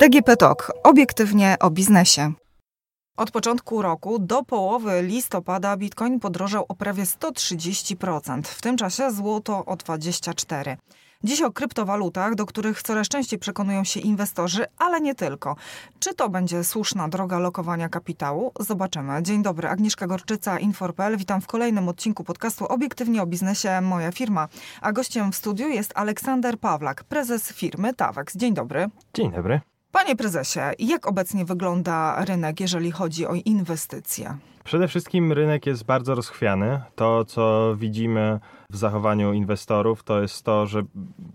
DGP Talk. Obiektywnie o biznesie. Od początku roku do połowy listopada bitcoin podrożał o prawie 130%. W tym czasie złoto o 24%. Dziś o kryptowalutach, do których coraz częściej przekonują się inwestorzy, ale nie tylko. Czy to będzie słuszna droga lokowania kapitału? Zobaczymy. Dzień dobry, Agnieszka Gorczyca, Infor.pl. Witam w kolejnym odcinku podcastu Obiektywnie o biznesie Moja Firma. A gościem w studiu jest Aleksander Pawlak, prezes firmy Tawex. Dzień dobry. Dzień dobry. Panie prezesie, jak obecnie wygląda rynek, jeżeli chodzi o inwestycje? Przede wszystkim rynek jest bardzo rozchwiany. To, co widzimy w zachowaniu inwestorów, to jest to, że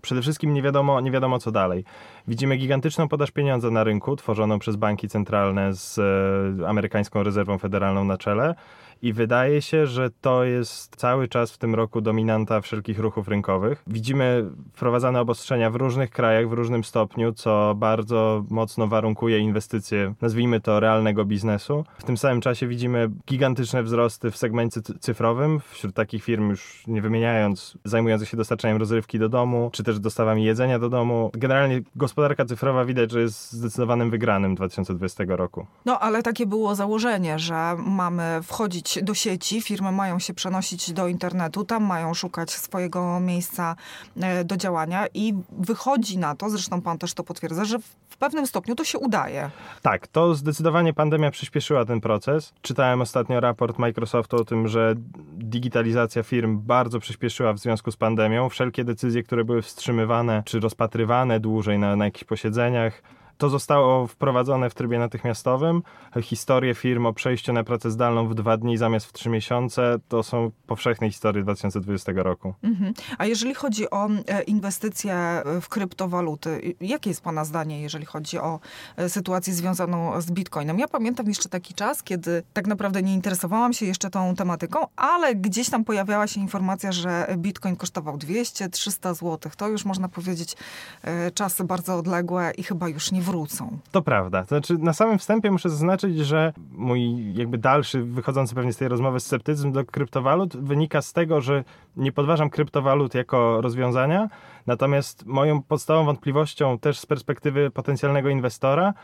przede wszystkim nie wiadomo, nie wiadomo co dalej. Widzimy gigantyczną podaż pieniądza na rynku, tworzoną przez banki centralne z e, amerykańską rezerwą federalną na czele i wydaje się, że to jest cały czas w tym roku dominanta wszelkich ruchów rynkowych. Widzimy wprowadzane obostrzenia w różnych krajach w różnym stopniu, co bardzo mocno warunkuje inwestycje, nazwijmy to realnego biznesu. W tym samym czasie widzimy gigantyczne wzrosty w segmencie cyfrowym, wśród takich firm już nie wymieniając, zajmujących się dostarczaniem rozrywki do domu, czy też dostawami jedzenia do domu. Generalnie gospodarka cyfrowa widać, że jest zdecydowanym wygranym 2020 roku. No ale takie było założenie, że mamy wchodzić do sieci, firmy mają się przenosić do internetu, tam mają szukać swojego miejsca e, do działania i wychodzi na to, zresztą pan też to potwierdza, że w pewnym stopniu to się udaje. Tak, to zdecydowanie pandemia przyspieszyła ten proces. Czytałem ostatnio raport Microsoftu o tym, że digitalizacja firm bardzo przyspieszyła w związku z pandemią. Wszelkie decyzje, które były wstrzymywane czy rozpatrywane dłużej na, na jakichś posiedzeniach, to zostało wprowadzone w trybie natychmiastowym. Historie firm o przejściu na pracę zdalną w dwa dni zamiast w trzy miesiące to są powszechne historie 2020 roku. Mhm. A jeżeli chodzi o e, inwestycje w kryptowaluty, jakie jest Pana zdanie, jeżeli chodzi o e, sytuację związaną z Bitcoinem? Ja pamiętam jeszcze taki czas, kiedy tak naprawdę nie interesowałam się jeszcze tą tematyką, ale gdzieś tam pojawiała się informacja, że Bitcoin kosztował 200-300 zł. To już można powiedzieć e, czasy bardzo odległe i chyba już nie wrócą. To prawda. To znaczy, na samym wstępie muszę zaznaczyć, że mój jakby dalszy, wychodzący pewnie z tej rozmowy sceptycyzm do kryptowalut wynika z tego, że nie podważam kryptowalut jako rozwiązania, natomiast moją podstawową wątpliwością też z perspektywy potencjalnego inwestora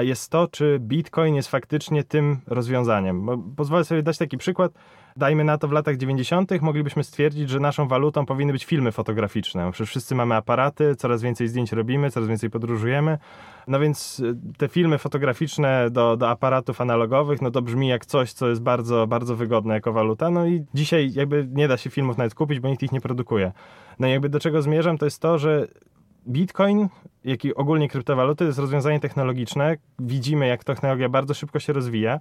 jest to, czy Bitcoin jest faktycznie tym rozwiązaniem. Pozwolę sobie dać taki przykład. Dajmy na to w latach 90. moglibyśmy stwierdzić, że naszą walutą powinny być filmy fotograficzne. Przecież wszyscy mamy aparaty, coraz więcej zdjęć robimy, coraz więcej podróżujemy. No więc y, te filmy fotograficzne do, do aparatów analogowych, no to brzmi jak coś, co jest bardzo, bardzo wygodne jako waluta. No i dzisiaj jakby nie da się filmów nawet kupić, bo nikt ich nie produkuje. No i jakby do czego zmierzam, to jest to, że Bitcoin, jak i ogólnie kryptowaluty, to jest rozwiązanie technologiczne. Widzimy, jak technologia bardzo szybko się rozwija.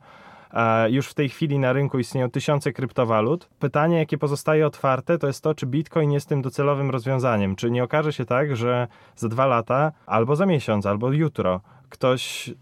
Już w tej chwili na rynku istnieją tysiące kryptowalut. Pytanie, jakie pozostaje otwarte, to jest to, czy Bitcoin jest tym docelowym rozwiązaniem. Czy nie okaże się tak, że za dwa lata, albo za miesiąc, albo jutro, ktoś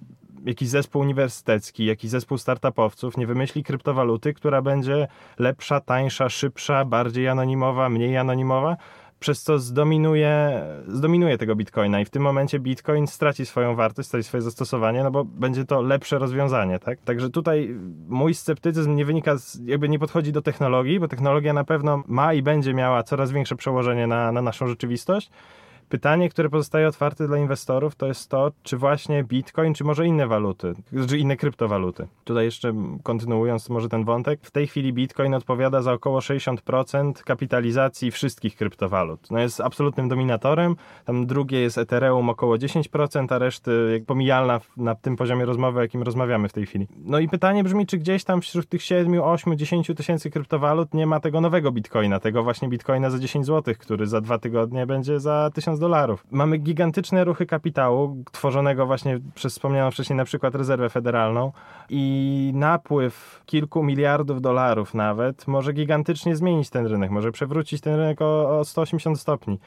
jakiś zespół uniwersytecki, jakiś zespół startupowców nie wymyśli kryptowaluty, która będzie lepsza, tańsza, szybsza, bardziej anonimowa, mniej anonimowa, przez co zdominuje, zdominuje tego bitcoina i w tym momencie bitcoin straci swoją wartość, straci swoje zastosowanie, no bo będzie to lepsze rozwiązanie, tak? Także tutaj mój sceptycyzm nie wynika, z, jakby nie podchodzi do technologii, bo technologia na pewno ma i będzie miała coraz większe przełożenie na, na naszą rzeczywistość, Pytanie, które pozostaje otwarte dla inwestorów, to jest to, czy właśnie Bitcoin, czy może inne waluty, czy inne kryptowaluty. Tutaj jeszcze kontynuując może ten wątek, w tej chwili Bitcoin odpowiada za około 60% kapitalizacji wszystkich kryptowalut. No jest absolutnym dominatorem, tam drugie jest Ethereum około 10%, a reszty pomijalna na tym poziomie rozmowy, o jakim rozmawiamy w tej chwili. No i pytanie brzmi, czy gdzieś tam wśród tych 7, 8, 10 tysięcy kryptowalut nie ma tego nowego Bitcoina, tego właśnie Bitcoina za 10 zł, który za dwa tygodnie będzie za 1000 dolarów. Mamy gigantyczne ruchy kapitału, tworzonego właśnie przez wspomnianą wcześniej na przykład rezerwę federalną i napływ kilku miliardów dolarów nawet może gigantycznie zmienić ten rynek, może przewrócić ten rynek o, o 180 stopni.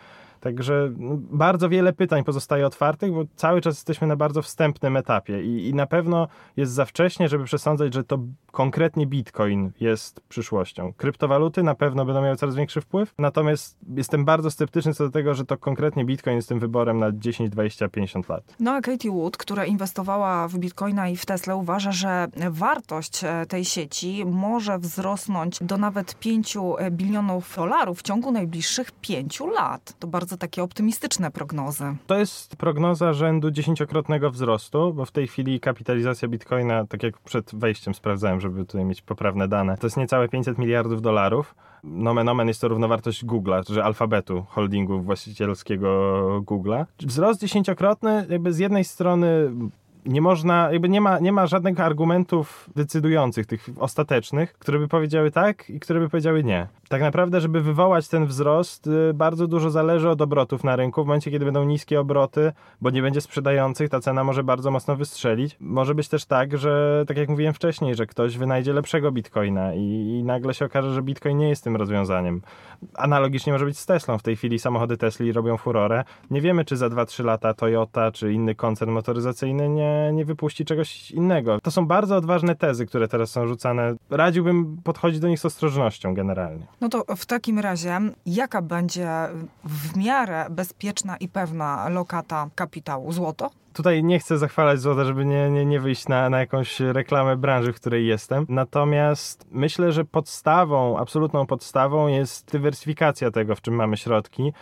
Także no, bardzo wiele pytań pozostaje otwartych, bo cały czas jesteśmy na bardzo wstępnym etapie i, i na pewno jest za wcześnie, żeby przesądzać, że to konkretnie Bitcoin jest przyszłością. Kryptowaluty na pewno będą miały coraz większy wpływ, natomiast jestem bardzo sceptyczny co do tego, że to konkretnie Bitcoin jest tym wyborem na 10, 20, 50 lat. No a Katie Wood, która inwestowała w Bitcoina i w Tesla, uważa, że wartość e, tej sieci może wzrosnąć do nawet 5 bilionów dolarów w ciągu najbliższych 5 lat. To bardzo bardzo takie optymistyczne prognozy. To jest prognoza rzędu dziesięciokrotnego wzrostu, bo w tej chwili kapitalizacja bitcoina, tak jak przed wejściem sprawdzałem, żeby tutaj mieć poprawne dane, to jest niecałe 500 miliardów dolarów. Nomen omen jest to równowartość Google'a, czy alfabetu holdingu właścicielskiego Google'a. Wzrost dziesięciokrotny jakby z jednej strony nie można, jakby nie ma, nie ma żadnych argumentów decydujących, tych ostatecznych, które by powiedziały tak i które by powiedziały nie. Tak naprawdę, żeby wywołać ten wzrost, y, bardzo dużo zależy od obrotów na rynku. W momencie, kiedy będą niskie obroty, bo nie będzie sprzedających, ta cena może bardzo mocno wystrzelić. Może być też tak, że tak jak mówiłem wcześniej, że ktoś wynajdzie lepszego bitcoina i, i nagle się okaże, że bitcoin nie jest tym rozwiązaniem. Analogicznie może być z Teslą. W tej chwili samochody Tesli robią furorę. Nie wiemy, czy za 2-3 lata Toyota czy inny koncern motoryzacyjny nie, nie wypuści czegoś innego. To są bardzo odważne tezy, które teraz są rzucane. Radziłbym podchodzić do nich z ostrożnością generalnie. No to w takim razie, jaka będzie w miarę bezpieczna i pewna lokata kapitału? Złoto? Tutaj nie chcę zachwalać złota, żeby nie, nie, nie wyjść na, na jakąś reklamę branży, w której jestem. Natomiast myślę, że podstawą, absolutną podstawą jest dywersyfikacja tego, w czym mamy środki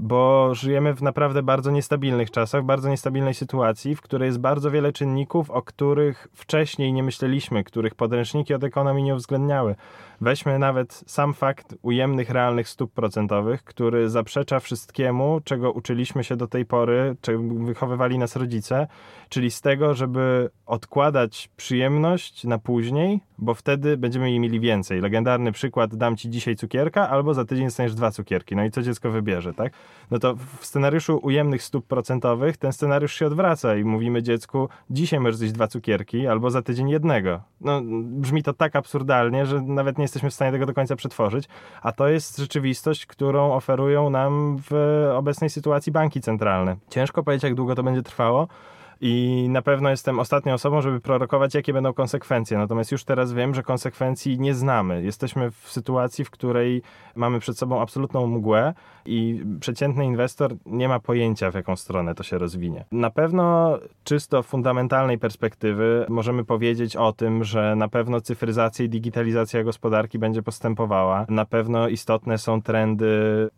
bo żyjemy w naprawdę bardzo niestabilnych czasach, bardzo niestabilnej sytuacji, w której jest bardzo wiele czynników, o których wcześniej nie myśleliśmy, których podręczniki od ekonomii nie uwzględniały. Weźmy nawet sam fakt ujemnych, realnych stóp procentowych, który zaprzecza wszystkiemu, czego uczyliśmy się do tej pory, czego wychowywali nas rodzice, czyli z tego, żeby odkładać przyjemność na później, bo wtedy będziemy jej mieli więcej. Legendarny przykład, dam ci dzisiaj cukierka, albo za tydzień dostaniesz dwa cukierki. No i co dziecko wybierze, tak? No to w scenariuszu ujemnych stóp procentowych ten scenariusz się odwraca i mówimy dziecku, dzisiaj możesz zjeść dwa cukierki, albo za tydzień jednego. No, brzmi to tak absurdalnie, że nawet nie jesteśmy w stanie tego do końca przetworzyć, a to jest rzeczywistość, którą oferują nam w obecnej sytuacji banki centralne. Ciężko powiedzieć, jak długo to będzie trwało, i na pewno jestem ostatnią osobą, żeby prorokować, jakie będą konsekwencje. Natomiast już teraz wiem, że konsekwencji nie znamy. Jesteśmy w sytuacji, w której mamy przed sobą absolutną mgłę i przeciętny inwestor nie ma pojęcia, w jaką stronę to się rozwinie. Na pewno czysto fundamentalnej perspektywy możemy powiedzieć o tym, że na pewno cyfryzacja i digitalizacja gospodarki będzie postępowała. Na pewno istotne są trendy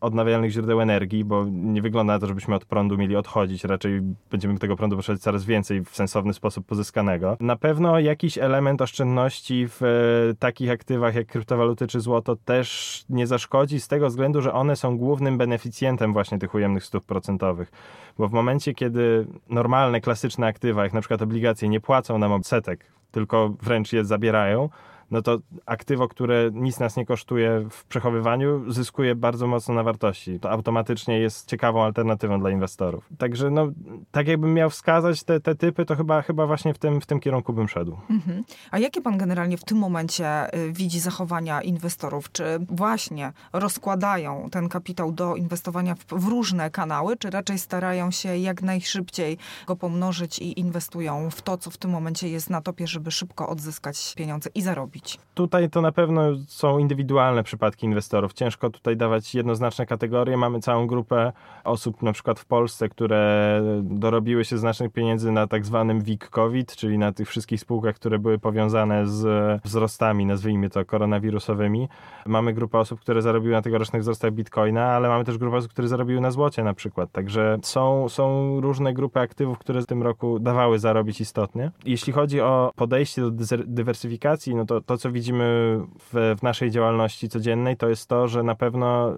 odnawialnych źródeł energii, bo nie wygląda na to, żebyśmy od prądu mieli odchodzić. Raczej będziemy tego prądu potrzebować coraz więcej w sensowny sposób pozyskanego. Na pewno jakiś element oszczędności w e, takich aktywach jak kryptowaluty czy złoto też nie zaszkodzi z tego względu, że one są głównym beneficjentem właśnie tych ujemnych stóp procentowych. Bo w momencie, kiedy normalne, klasyczne aktywa, jak na przykład obligacje, nie płacą nam odsetek, tylko wręcz je zabierają, no to aktywo, które nic nas nie kosztuje w przechowywaniu, zyskuje bardzo mocno na wartości. To automatycznie jest ciekawą alternatywą dla inwestorów. Także no, tak jakbym miał wskazać te, te typy, to chyba, chyba właśnie w tym, w tym kierunku bym szedł. Mhm. A jakie pan generalnie w tym momencie y, widzi zachowania inwestorów? Czy właśnie rozkładają ten kapitał do inwestowania w, w różne kanały, czy raczej starają się jak najszybciej go pomnożyć i inwestują w to, co w tym momencie jest na topie, żeby szybko odzyskać pieniądze i zarobić? Tutaj to na pewno są indywidualne przypadki inwestorów. Ciężko tutaj dawać jednoznaczne kategorie. Mamy całą grupę osób, na przykład w Polsce, które dorobiły się znacznych pieniędzy na tak zwanym WIG COVID, czyli na tych wszystkich spółkach, które były powiązane z wzrostami, nazwijmy to koronawirusowymi. Mamy grupę osób, które zarobiły na tegorocznych wzrostach bitcoina, ale mamy też grupę osób, które zarobiły na złocie na przykład. Także są, są różne grupy aktywów, które w tym roku dawały zarobić istotnie. Jeśli chodzi o podejście do dywersyfikacji, no to to, co widzimy w, w naszej działalności codziennej, to jest to, że na pewno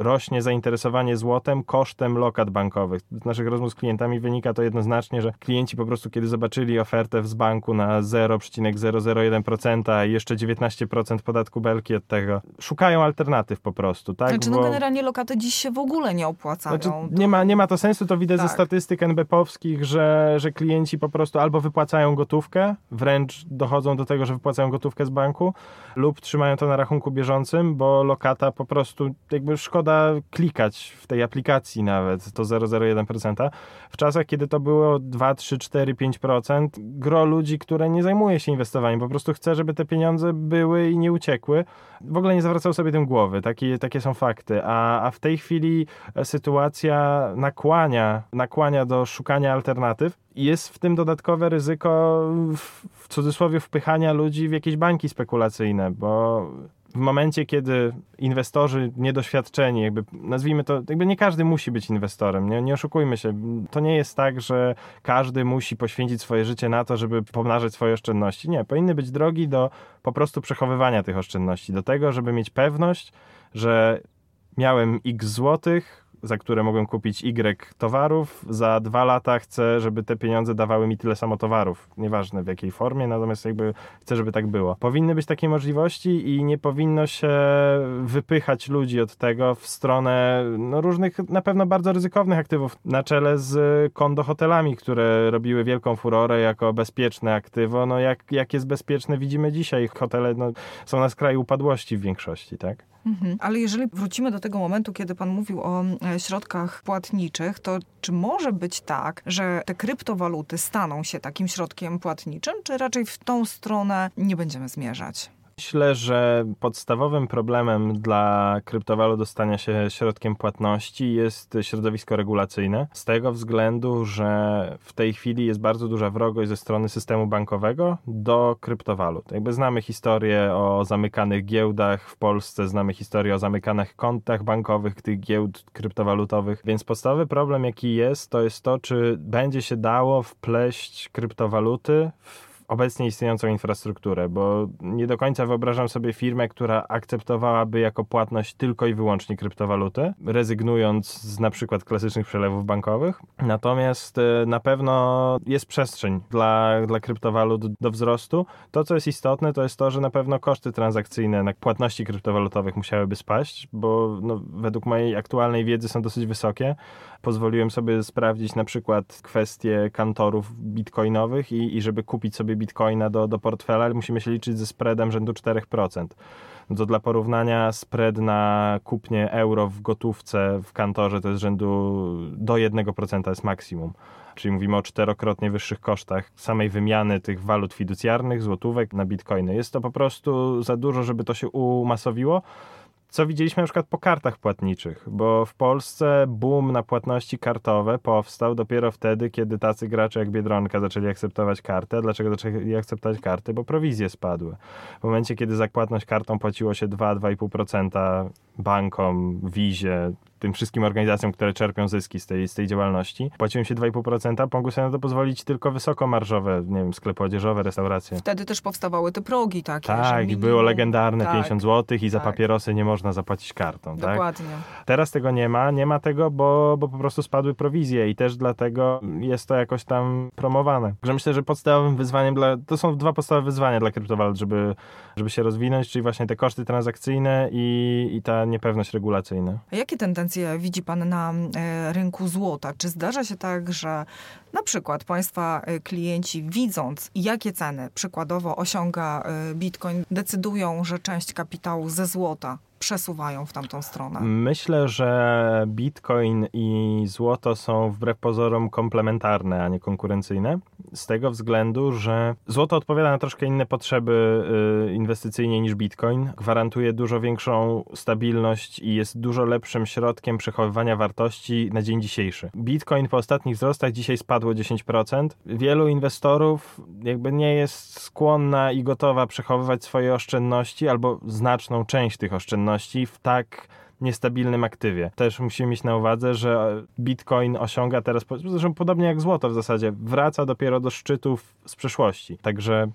rośnie zainteresowanie złotem kosztem lokat bankowych. Z naszych rozmów z klientami wynika to jednoznacznie, że klienci po prostu, kiedy zobaczyli ofertę z banku na 0,001% i jeszcze 19% podatku belki od tego, szukają alternatyw po prostu. Tak? Znaczy, no Bo... generalnie lokaty dziś się w ogóle nie opłacają. Znaczy, nie, ma, nie ma to sensu, to widać tak. ze statystyk NBP-owskich, że, że klienci po prostu albo wypłacają gotówkę, wręcz dochodzą do tego, że wypłacają gotówkę z banku, lub trzymają to na rachunku bieżącym, bo lokata po prostu jakby szkoda klikać w tej aplikacji nawet, to 0,01%. W czasach, kiedy to było 2, 3, 4, 5%, gro ludzi, które nie zajmuje się inwestowaniem, po prostu chce, żeby te pieniądze były i nie uciekły, w ogóle nie zawracał sobie tym głowy. Takie, takie są fakty. A, a w tej chwili sytuacja nakłania, nakłania do szukania alternatyw. Jest w tym dodatkowe ryzyko, w cudzysłowie, wpychania ludzi w jakieś bańki spekulacyjne, bo w momencie, kiedy inwestorzy niedoświadczeni, jakby nazwijmy to, jakby nie każdy musi być inwestorem, nie, nie oszukujmy się. To nie jest tak, że każdy musi poświęcić swoje życie na to, żeby pomnażać swoje oszczędności. Nie, powinny być drogi do po prostu przechowywania tych oszczędności, do tego, żeby mieć pewność, że miałem x złotych, za które mogłem kupić Y towarów, za dwa lata chcę, żeby te pieniądze dawały mi tyle samo towarów. Nieważne w jakiej formie, natomiast jakby chcę, żeby tak było. Powinny być takie możliwości i nie powinno się wypychać ludzi od tego w stronę no, różnych, na pewno bardzo ryzykownych aktywów, na czele z kondohotelami, które robiły wielką furorę jako bezpieczne aktywo. No jak, jak jest bezpieczne widzimy dzisiaj. Hotele no, są na skraju upadłości w większości, tak? Mhm. Ale jeżeli wrócimy do tego momentu, kiedy Pan mówił o e, środkach płatniczych, to czy może być tak, że te kryptowaluty staną się takim środkiem płatniczym, czy raczej w tą stronę nie będziemy zmierzać? Myślę, że podstawowym problemem dla kryptowalut do stania się środkiem płatności jest środowisko regulacyjne. Z tego względu, że w tej chwili jest bardzo duża wrogość ze strony systemu bankowego do kryptowalut. Jakby znamy historię o zamykanych giełdach w Polsce, znamy historię o zamykanych kontach bankowych tych giełd kryptowalutowych, więc podstawowy problem jaki jest, to jest to, czy będzie się dało wpleść kryptowaluty w obecnie istniejącą infrastrukturę, bo nie do końca wyobrażam sobie firmę, która akceptowałaby jako płatność tylko i wyłącznie kryptowaluty, rezygnując z na przykład klasycznych przelewów bankowych. Natomiast e, na pewno jest przestrzeń dla, dla kryptowalut do wzrostu. To, co jest istotne, to jest to, że na pewno koszty transakcyjne na płatności kryptowalutowych musiałyby spaść, bo no, według mojej aktualnej wiedzy są dosyć wysokie. Pozwoliłem sobie sprawdzić na przykład kwestie kantorów bitcoinowych i, i żeby kupić sobie bitcoina do, do portfela, musimy się liczyć ze spreadem rzędu 4%. No to dla porównania spread na kupnie euro w gotówce w kantorze to jest rzędu do 1% jest maksimum. Czyli mówimy o czterokrotnie wyższych kosztach samej wymiany tych walut fiducjarnych, złotówek na bitcoiny. Jest to po prostu za dużo, żeby to się umasowiło co widzieliśmy na przykład po kartach płatniczych, bo w Polsce boom na płatności kartowe powstał dopiero wtedy, kiedy tacy gracze jak Biedronka zaczęli akceptować kartę. Dlaczego zaczęli akceptować karty? Bo prowizje spadły. W momencie, kiedy za płatność kartą płaciło się 2-2,5% bankom, wizie, tym wszystkim organizacjom, które czerpią zyski z tej, z tej działalności. Płaciłem się 2,5%, mogły sobie na to pozwolić tylko wysokomarżowe, nie wiem, sklepy odzieżowe, restauracje. Wtedy też powstawały te progi takie. Tak, i było legendarne tak, 50 zł i za tak. papierosy nie można zapłacić kartą. Tak? Dokładnie. Tak? Teraz tego nie ma, nie ma tego, bo, bo po prostu spadły prowizje i też dlatego jest to jakoś tam promowane. Także myślę, że podstawowym wyzwaniem dla, to są dwa podstawowe wyzwania dla kryptowalut, żeby, żeby się rozwinąć, czyli właśnie te koszty transakcyjne i, i ta niepewność regulacyjna. A jakie tendencje tendencje widzi Pan na e, rynku złota? Czy zdarza się tak, że na przykład Państwa e, klienci, widząc jakie ceny przykładowo osiąga e, Bitcoin, decydują, że część kapitału ze złota przesuwają w tamtą stronę? Myślę, że Bitcoin i złoto są wbrew pozorom komplementarne, a nie konkurencyjne. Z tego względu, że złoto odpowiada na troszkę inne potrzeby y, inwestycyjnie niż Bitcoin. Gwarantuje dużo większą stabilność i jest dużo lepszym środkiem przechowywania wartości na dzień dzisiejszy. Bitcoin po ostatnich wzrostach dzisiaj spadło 10%. Wielu inwestorów jakby nie jest skłonna i gotowa przechowywać swoje oszczędności albo znaczną część tych oszczędności w tak niestabilnym aktywie. Też musimy mieć na uwadze, że Bitcoin osiąga teraz, zresztą podobnie jak złoto w zasadzie, wraca dopiero do szczytów z przeszłości. Także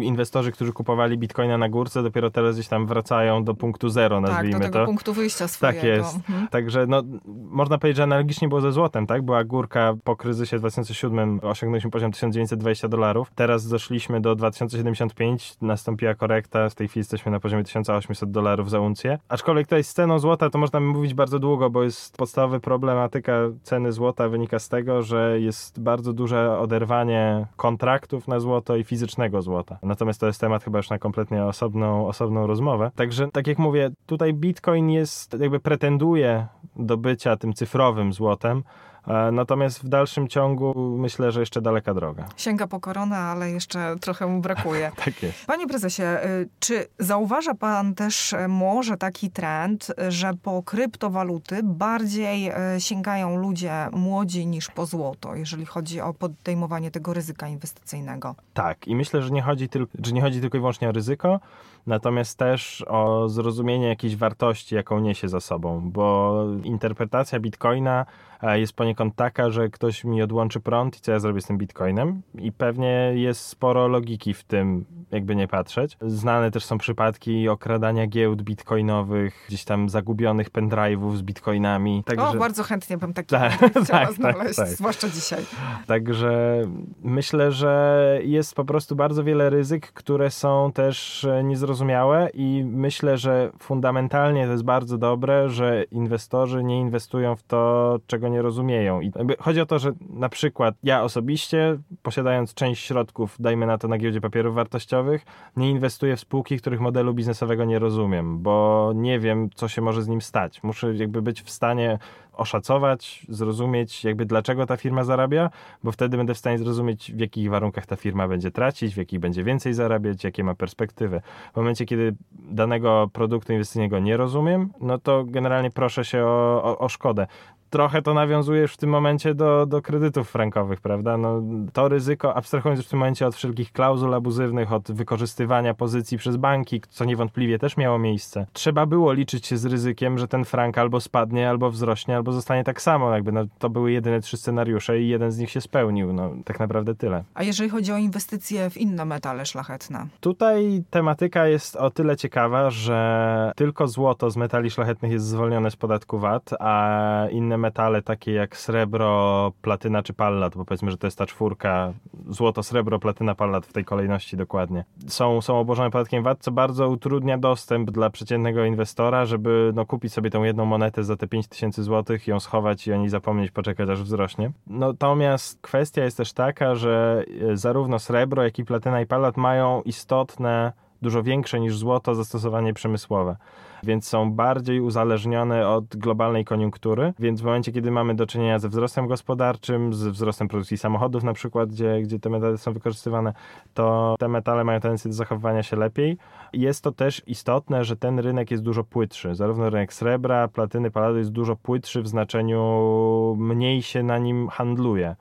inwestorzy, którzy kupowali Bitcoina na górce, dopiero teraz gdzieś tam wracają do punktu zero, nazwijmy tak, do tego to. punktu wyjścia swojego. Tak jest. Mhm. Także no, można powiedzieć, że analogicznie było ze złotem, tak? Była górka po kryzysie 2007, osiągnęliśmy poziom 1920 dolarów. Teraz doszliśmy do 2075, nastąpiła korekta, w tej chwili jesteśmy na poziomie 1800 dolarów za uncję. Aczkolwiek tutaj z ceną złota to można mówić bardzo długo, bo jest podstawowa problematyka ceny złota wynika z tego, że jest bardzo duże oderwanie kontraktów na złoto i fizycznego złota. Natomiast to jest temat chyba już na kompletnie osobną, osobną rozmowę. Także tak jak mówię, tutaj Bitcoin jest, jakby pretenduje do bycia tym cyfrowym złotem, E, natomiast w dalszym ciągu myślę, że jeszcze daleka droga. Sięga po koronę, ale jeszcze trochę mu brakuje. tak jest. Panie prezesie, y, czy zauważa pan też y, może taki trend, że po kryptowaluty bardziej y, sięgają ludzie młodzi niż po złoto, jeżeli chodzi o podejmowanie tego ryzyka inwestycyjnego? Tak, i myślę, że nie chodzi, tylko, że nie chodzi tylko i wyłącznie o ryzyko, natomiast też o zrozumienie jakiejś wartości, jaką niesie za sobą, bo interpretacja bitcoina jest poniekąd taka, że ktoś mi odłączy prąd i co ja zrobię z tym bitcoinem i pewnie jest sporo logiki w tym, jakby nie patrzeć. Znane też są przypadki okradania giełd bitcoinowych, gdzieś tam zagubionych pendrive'ów z bitcoinami. Także... O, bardzo chętnie bym taki tak, tak, tak, znaleźć, tak, zwłaszcza dzisiaj. Także myślę, że jest po prostu bardzo wiele ryzyk, które są też niezrozumiałe i myślę, że fundamentalnie to jest bardzo dobre, że inwestorzy nie inwestują w to, czego nie rozumieją. I chodzi o to, że na przykład ja osobiście, posiadając część środków, dajmy na to na giełdzie papierów wartościowych, nie inwestuję w spółki, których modelu biznesowego nie rozumiem, bo nie wiem, co się może z nim stać. Muszę jakby być w stanie oszacować, zrozumieć jakby dlaczego ta firma zarabia, bo wtedy będę w stanie zrozumieć w jakich warunkach ta firma będzie tracić, w jakich będzie więcej zarabiać, jakie ma perspektywy. W momencie, kiedy danego produktu inwestycyjnego nie rozumiem, no to generalnie proszę się o, o, o szkodę trochę to nawiązujesz w tym momencie do, do kredytów frankowych, prawda? No, to ryzyko, abstrahując w tym momencie od wszelkich klauzul abuzywnych, od wykorzystywania pozycji przez banki, co niewątpliwie też miało miejsce, trzeba było liczyć się z ryzykiem, że ten frank albo spadnie, albo wzrośnie, albo zostanie tak samo. Jakby, no, to były jedyne trzy scenariusze i jeden z nich się spełnił. No, tak naprawdę tyle. A jeżeli chodzi o inwestycje w inne metale szlachetne? Tutaj tematyka jest o tyle ciekawa, że tylko złoto z metali szlachetnych jest zwolnione z podatku VAT, a inne metale takie jak srebro, platyna czy pallat, bo powiedzmy, że to jest ta czwórka, złoto, srebro, platyna, pallat w tej kolejności dokładnie, są, są obłożone podatkiem VAT, co bardzo utrudnia dostęp dla przeciętnego inwestora, żeby no, kupić sobie tą jedną monetę za te 5000 zł, ją schować i o niej zapomnieć, poczekać aż wzrośnie. Natomiast kwestia jest też taka, że e, zarówno srebro, jak i platyna i pallat mają istotne, dużo większe niż złoto zastosowanie przemysłowe więc są bardziej uzależnione od globalnej koniunktury, więc w momencie, kiedy mamy do czynienia ze wzrostem gospodarczym, z wzrostem produkcji samochodów na przykład, gdzie, gdzie te metale są wykorzystywane, to te metale mają tendencję do zachowywania się lepiej. Jest to też istotne, że ten rynek jest dużo płytszy. Zarówno rynek srebra, platyny, palady jest dużo płytszy w znaczeniu mniej się na nim handluje.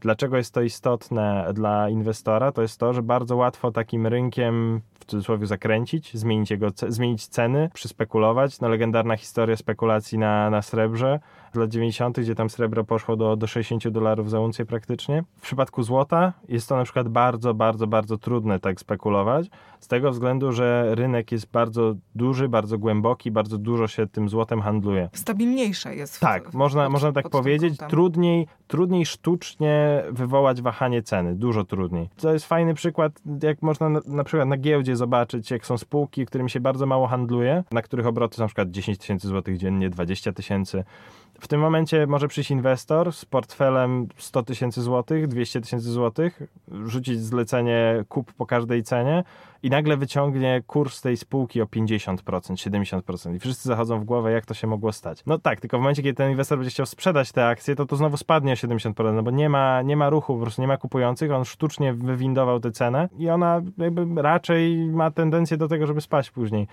Dlaczego jest to istotne dla inwestora? To jest to, że bardzo łatwo takim rynkiem cudzysłowie zakręcić, zmienić, jego, zmienić ceny, przyspekulować. No, legendarna historia spekulacji na, na srebrze z lat 90., gdzie tam srebro poszło do, do 60 dolarów za uncję praktycznie. W przypadku złota jest to na przykład bardzo, bardzo, bardzo trudne tak spekulować, z tego względu, że rynek jest bardzo duży, bardzo głęboki, bardzo dużo się tym złotem handluje. Stabilniejsze jest. W, tak, można, pod, można tak powiedzieć. Trudniej, trudniej sztucznie wywołać wahanie ceny, dużo trudniej. To jest fajny przykład, jak można na, na przykład na giełdzie zobaczyć, jak są spółki, którymi się bardzo mało handluje, na których obroty są na przykład 10 tysięcy złotych dziennie, 20 tysięcy. W tym momencie może przyjść inwestor z portfelem 100 tysięcy złotych, 200 tysięcy złotych, rzucić zlecenie kup po każdej cenie i nagle wyciągnie kurs tej spółki o 50%, 70% i wszyscy zachodzą w głowę, jak to się mogło stać. No tak, tylko w momencie, kiedy ten inwestor będzie chciał sprzedać te akcje, to to znowu spadnie o 70%, no bo nie ma, nie ma ruchu, po prostu nie ma kupujących, on sztucznie wywindował tę cenę i ona jakby raczej ma tendencję do tego, żeby spaść później.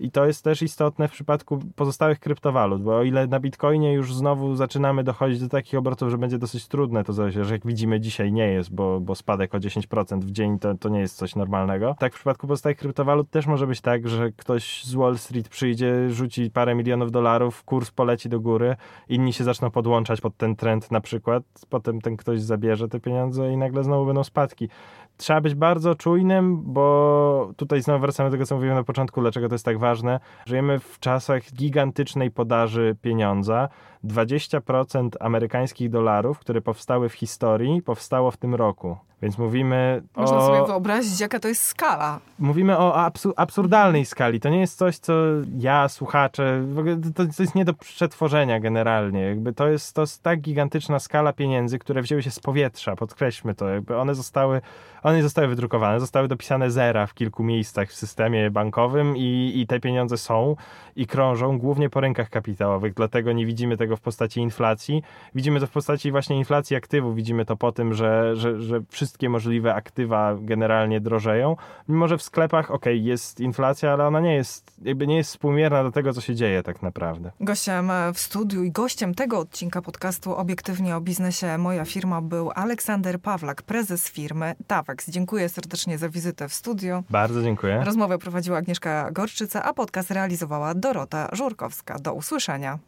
I to jest też istotne w przypadku pozostałych kryptowalut, bo o ile na Bitcoinie już znowu zaczynamy dochodzić do takich obrotów, że będzie dosyć trudne, to zależy, że jak widzimy dzisiaj nie jest, bo, bo spadek o 10% w dzień to, to nie jest coś normalnego. Tak w przypadku pozostałych kryptowalut też może być tak, że ktoś z Wall Street przyjdzie, rzuci parę milionów dolarów, kurs poleci do góry, inni się zaczną podłączać pod ten trend na przykład, potem ten ktoś zabierze te pieniądze i nagle znowu będą spadki trzeba być bardzo czujnym, bo tutaj znowu wracamy do tego, co mówiłem na początku, dlaczego to jest tak ważne. Żyjemy w czasach gigantycznej podaży pieniądza. 20% amerykańskich dolarów, które powstały w historii, powstało w tym roku. Więc mówimy Można o... sobie wyobrazić, jaka to jest skala. Mówimy o absurdalnej skali. To nie jest coś, co ja, słuchacze, w ogóle to, to jest nie do przetworzenia generalnie. Jakby to jest, to jest tak gigantyczna skala pieniędzy, które wzięły się z powietrza, podkreślmy to. Jakby one zostały, one zostały wydrukowane, zostały dopisane zera w kilku miejscach w systemie bankowym i, i te pieniądze są i krążą głównie po rynkach kapitałowych, dlatego nie widzimy tego w postaci inflacji. Widzimy to w postaci właśnie inflacji aktywów. Widzimy to po tym, że, że, że wszystkie możliwe aktywa generalnie drożeją. Mimo, że w sklepach, ok, jest inflacja, ale ona nie jest, jakby nie jest współmierna do tego, co się dzieje tak naprawdę. Gościem w studiu i gościem tego odcinka podcastu Obiektywnie o biznesie Moja firma był Aleksander Pawlak, prezes firmy Tawex. Dziękuję serdecznie za wizytę w studiu. Bardzo dziękuję. Rozmowę prowadziła Agnieszka Gorczyca, a podcast realizowała Dorota Żurkowska. Do usłyszenia.